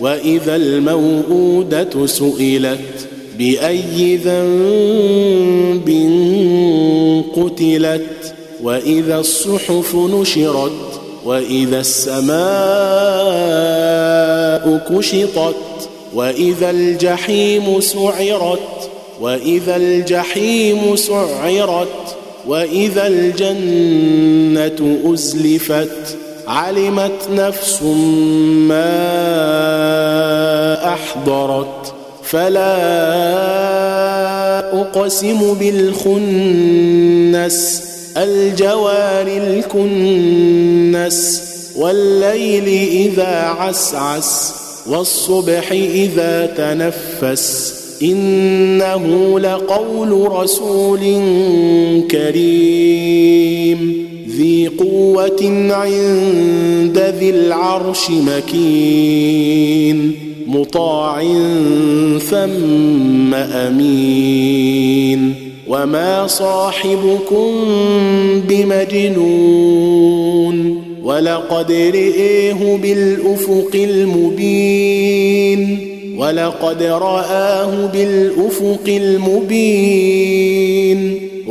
وإذا الموءودة سئلت بأي ذنب قتلت وإذا الصحف نشرت وإذا السماء كشطت وإذا الجحيم سعرت وإذا الجحيم سعرت وإذا الجنة أزلفت علمت نفس ما أحضرت فلا أقسم بالخنس الجوار الكنس والليل إذا عسعس والصبح إذا تنفس. إنه لقول رسول كريم. ذي قوة عند ذي العرش مكين مطاع ثم أمين. وما صاحبكم بمجنون ولقد رئيه بالأفق المبين ولقد رآه بالأفق المبين.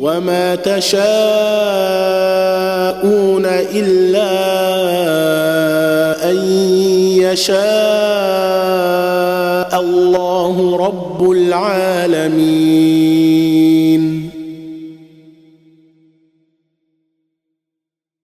وما تشاءون إلا أن يشاء الله رب العالمين.